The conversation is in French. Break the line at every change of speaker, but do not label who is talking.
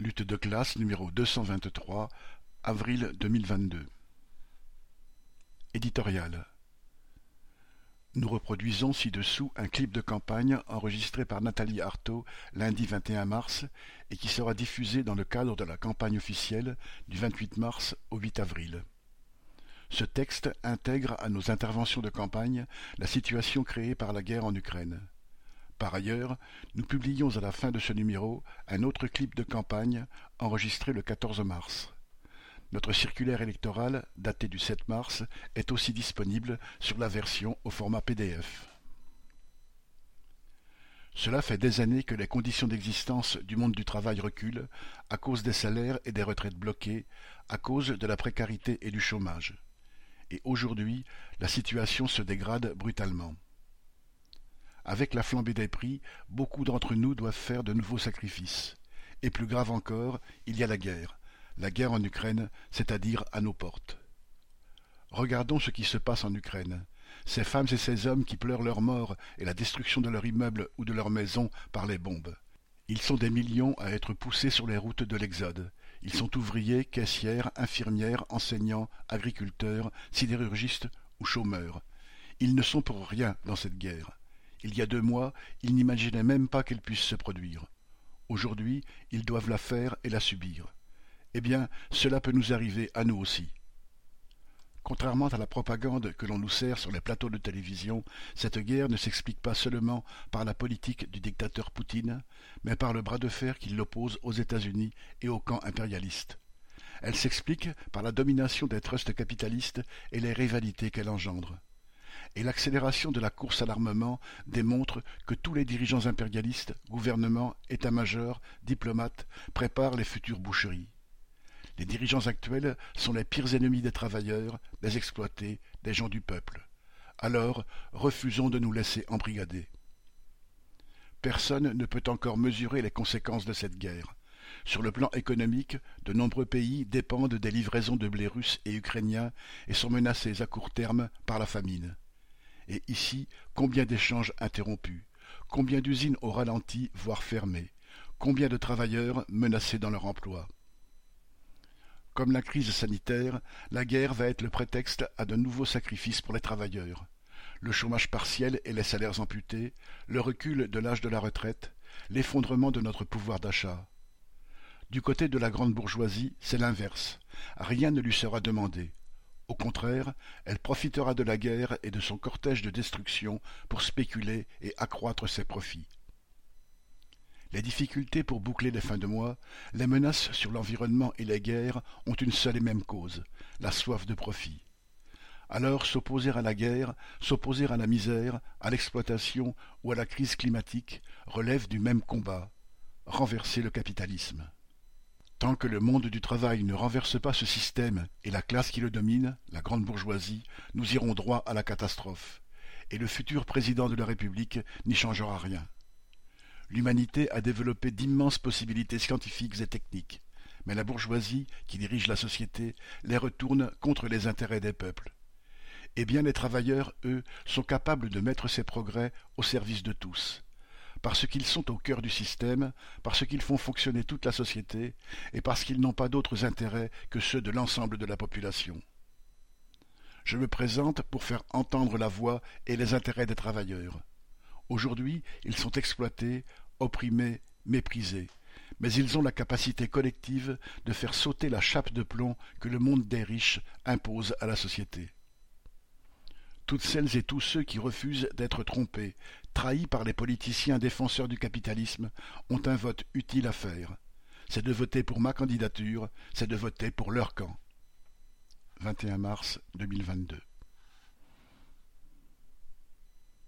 Lutte de classe numéro deux cent vingt-trois, avril deux mille vingt-deux. Éditorial. Nous reproduisons ci-dessous un clip de campagne enregistré par Nathalie Arthaud lundi 21 mars et qui sera diffusé dans le cadre de la campagne officielle du 28 mars au 8 avril. Ce texte intègre à nos interventions de campagne la situation créée par la guerre en Ukraine. Par ailleurs, nous publions à la fin de ce numéro un autre clip de campagne enregistré le 14 mars. Notre circulaire électorale, datée du 7 mars, est aussi disponible sur la version au format PDF. Cela fait des années que les conditions d'existence du monde du travail reculent, à cause des salaires et des retraites bloquées, à cause de la précarité et du chômage. Et aujourd'hui, la situation se dégrade brutalement. Avec la flambée des prix, beaucoup d'entre nous doivent faire de nouveaux sacrifices. Et plus grave encore, il y a la guerre. La guerre en Ukraine, c'est-à-dire à nos portes. Regardons ce qui se passe en Ukraine. Ces femmes et ces hommes qui pleurent leur mort et la destruction de leur immeuble ou de leur maison par les bombes. Ils sont des millions à être poussés sur les routes de l'Exode. Ils sont ouvriers, caissières, infirmières, enseignants, agriculteurs, sidérurgistes ou chômeurs. Ils ne sont pour rien dans cette guerre. Il y a deux mois, ils n'imaginaient même pas qu'elle puisse se produire. Aujourd'hui, ils doivent la faire et la subir. Eh bien, cela peut nous arriver à nous aussi. Contrairement à la propagande que l'on nous sert sur les plateaux de télévision, cette guerre ne s'explique pas seulement par la politique du dictateur Poutine, mais par le bras de fer qui l'oppose aux États-Unis et au camp impérialiste. Elle s'explique par la domination des trusts capitalistes et les rivalités qu'elle engendre et l'accélération de la course à l'armement démontre que tous les dirigeants impérialistes, gouvernements, états-majors, diplomates, préparent les futures boucheries. Les dirigeants actuels sont les pires ennemis des travailleurs, des exploités, des gens du peuple. Alors, refusons de nous laisser embrigader. Personne ne peut encore mesurer les conséquences de cette guerre. Sur le plan économique, de nombreux pays dépendent des livraisons de blé russe et ukrainien et sont menacés à court terme par la famine. Et ici, combien d'échanges interrompus, combien d'usines au ralenti, voire fermées, combien de travailleurs menacés dans leur emploi. Comme la crise sanitaire, la guerre va être le prétexte à de nouveaux sacrifices pour les travailleurs. Le chômage partiel et les salaires amputés, le recul de l'âge de la retraite, l'effondrement de notre pouvoir d'achat. Du côté de la grande bourgeoisie, c'est l'inverse. Rien ne lui sera demandé. Au contraire, elle profitera de la guerre et de son cortège de destruction pour spéculer et accroître ses profits. Les difficultés pour boucler les fins de mois, les menaces sur l'environnement et les guerres ont une seule et même cause, la soif de profit. Alors s'opposer à la guerre, s'opposer à la misère, à l'exploitation ou à la crise climatique relève du même combat, renverser le capitalisme. Tant que le monde du travail ne renverse pas ce système et la classe qui le domine, la grande bourgeoisie, nous irons droit à la catastrophe. Et le futur président de la République n'y changera rien. L'humanité a développé d'immenses possibilités scientifiques et techniques, mais la bourgeoisie, qui dirige la société, les retourne contre les intérêts des peuples. Eh bien les travailleurs, eux, sont capables de mettre ces progrès au service de tous parce qu'ils sont au cœur du système, parce qu'ils font fonctionner toute la société, et parce qu'ils n'ont pas d'autres intérêts que ceux de l'ensemble de la population. Je me présente pour faire entendre la voix et les intérêts des travailleurs. Aujourd'hui, ils sont exploités, opprimés, méprisés, mais ils ont la capacité collective de faire sauter la chape de plomb que le monde des riches impose à la société toutes celles et tous ceux qui refusent d'être trompés, trahis par les politiciens défenseurs du capitalisme, ont un vote utile à faire. C'est de voter pour ma candidature, c'est de voter pour leur camp. 21 mars 2022